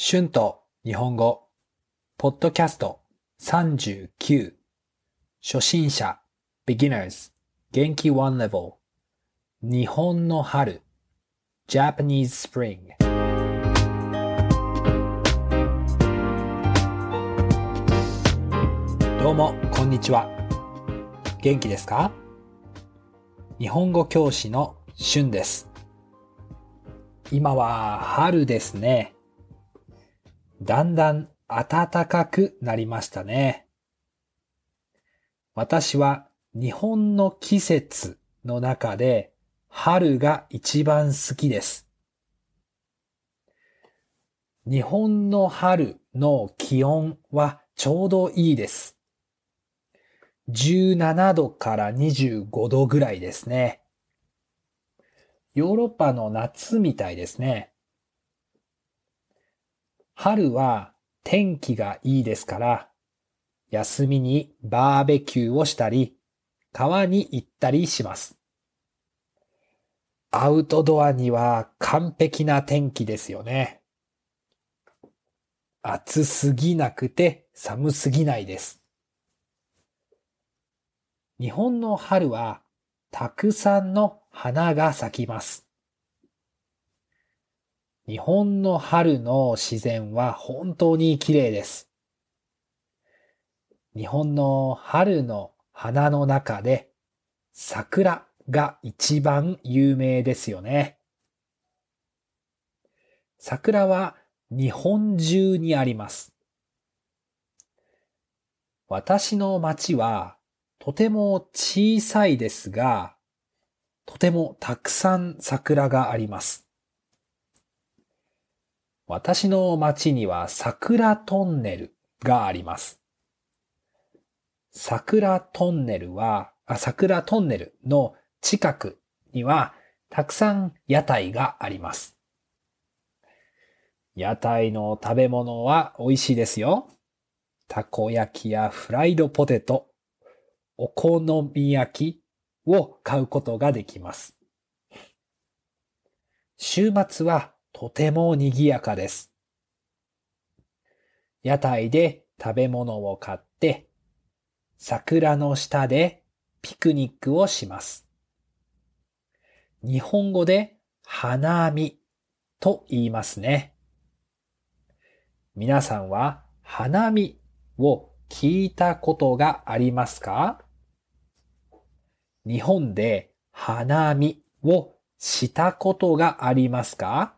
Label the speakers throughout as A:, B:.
A: 春と日本語、ポッドキャスト39、初心者、beginners、元気 one level、日本の春、Japanese spring。どうも、こんにちは。元気ですか？日本語教師の春です。今は春ですね。だんだん暖かくなりましたね。私は日本の季節の中で春が一番好きです。日本の春の気温はちょうどいいです。17度から25度ぐらいですね。ヨーロッパの夏みたいですね。春は天気がいいですから、休みにバーベキューをしたり、川に行ったりします。アウトドアには完璧な天気ですよね。暑すぎなくて寒すぎないです。日本の春はたくさんの花が咲きます。日本の春の自然は本当に綺麗です。日本の春の花の中で桜が一番有名ですよね。桜は日本中にあります。私の町はとても小さいですが、とてもたくさん桜があります。私の町には桜トンネルがあります。桜トンネルは、あ桜トンネルの近くにはたくさん屋台があります。屋台の食べ物は美味しいですよ。たこ焼きやフライドポテト、お好み焼きを買うことができます。週末はとても賑やかです。屋台で食べ物を買って、桜の下でピクニックをします。日本語で花見と言いますね。皆さんは花見を聞いたことがありますか？日本で花見をしたことがありますか？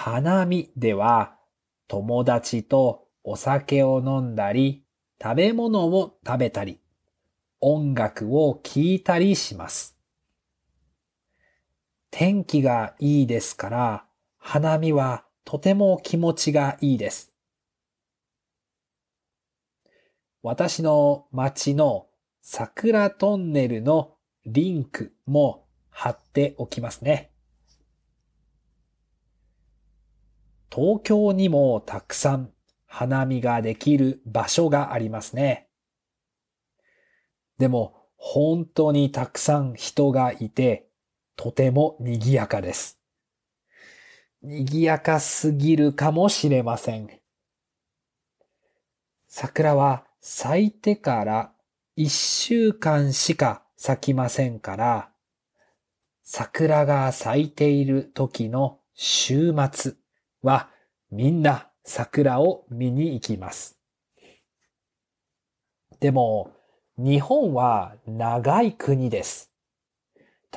A: 花見では友達とお酒を飲んだり、食べ物を食べたり、音楽を聴いたりします。天気がいいですから、花見はとても気持ちがいいです。私の街の桜トンネルのリンクも貼っておきますね。東京にもたくさん花見ができる場所がありますね。でも本当にたくさん人がいてとても賑やかです。賑やかすぎるかもしれません。桜は咲いてから一週間しか咲きませんから、桜が咲いている時の週末はみんな桜を見に行きます。でも、日本は長い国です。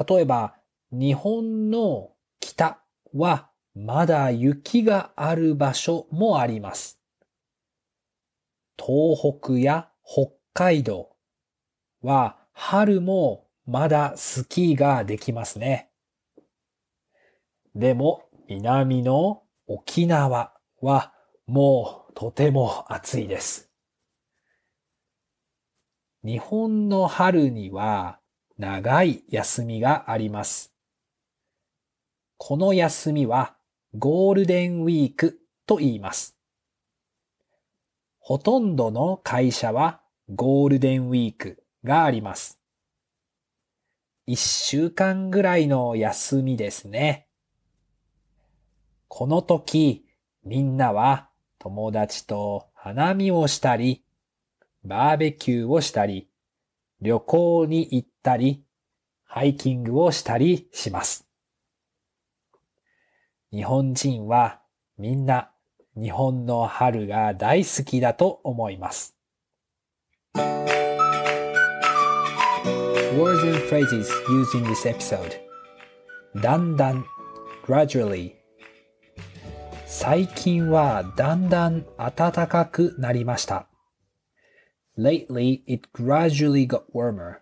A: 例えば、日本の北はまだ雪がある場所もあります。東北や北海道は春もまだスキーができますね。でも南の沖縄はもうとても暑いです。日本の春には長い休みがあります。この休みはゴールデンウィークと言います。ほとんどの会社はゴールデンウィークがあります。一週間ぐらいの休みですね。この時、みんなは友達と花見をしたり、バーベキューをしたり、旅行に行ったり、ハイキングをしたりします。日本人はみんな日本の春が大好きだと思います。Words and phrases used in this episode だんだん gradually 最近はだんだん暖かくなりました。Lately it gradually got warmer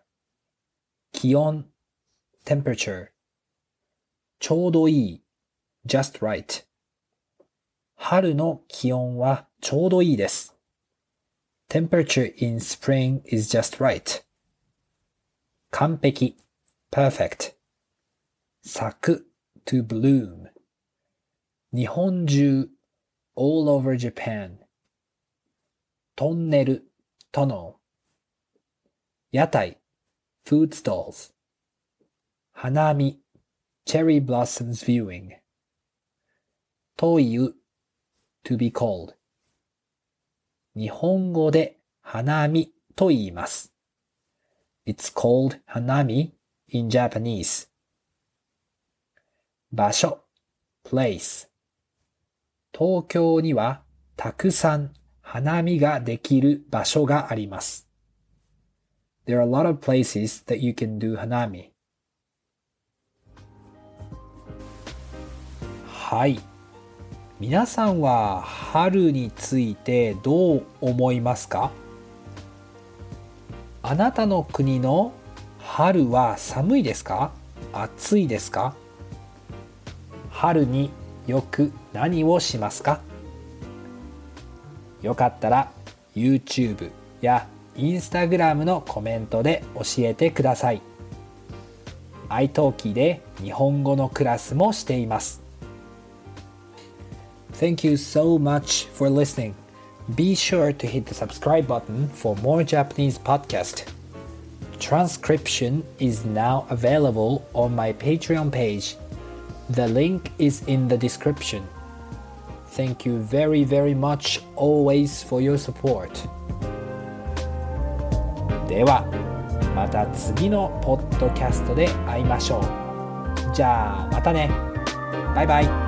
A: 気温 temperature ちょうどいい just right 春の気温はちょうどいいです。Temperature in spring is just right. 完璧 perfect 咲く to bloom 日本中 all over Japan トンネルトノ屋台 food stalls 花見 cherry blossoms viewing という to be called 日本語で花見と言います。It's called hanami in Japanese. 場所 place 東京にはたくさん花見ができる場所があります。There are a lot of places that you can do hanami. はい。皆さんは春についてどう思いますか？あなたの国の春は寒いですか？暑いですか？春によく何をしますかよかったら YouTube や Instagram のコメントで教えてください。iTalki で日本語のクラスもしています。Thank you so much for listening. Be sure to hit the subscribe button for more Japanese podcast. Transcription is now available on my Patreon page. The link is in the description. Thank you very very much always for your support. では、また次のポッドキャストで会いましょう。じゃあまたね。バイバイ。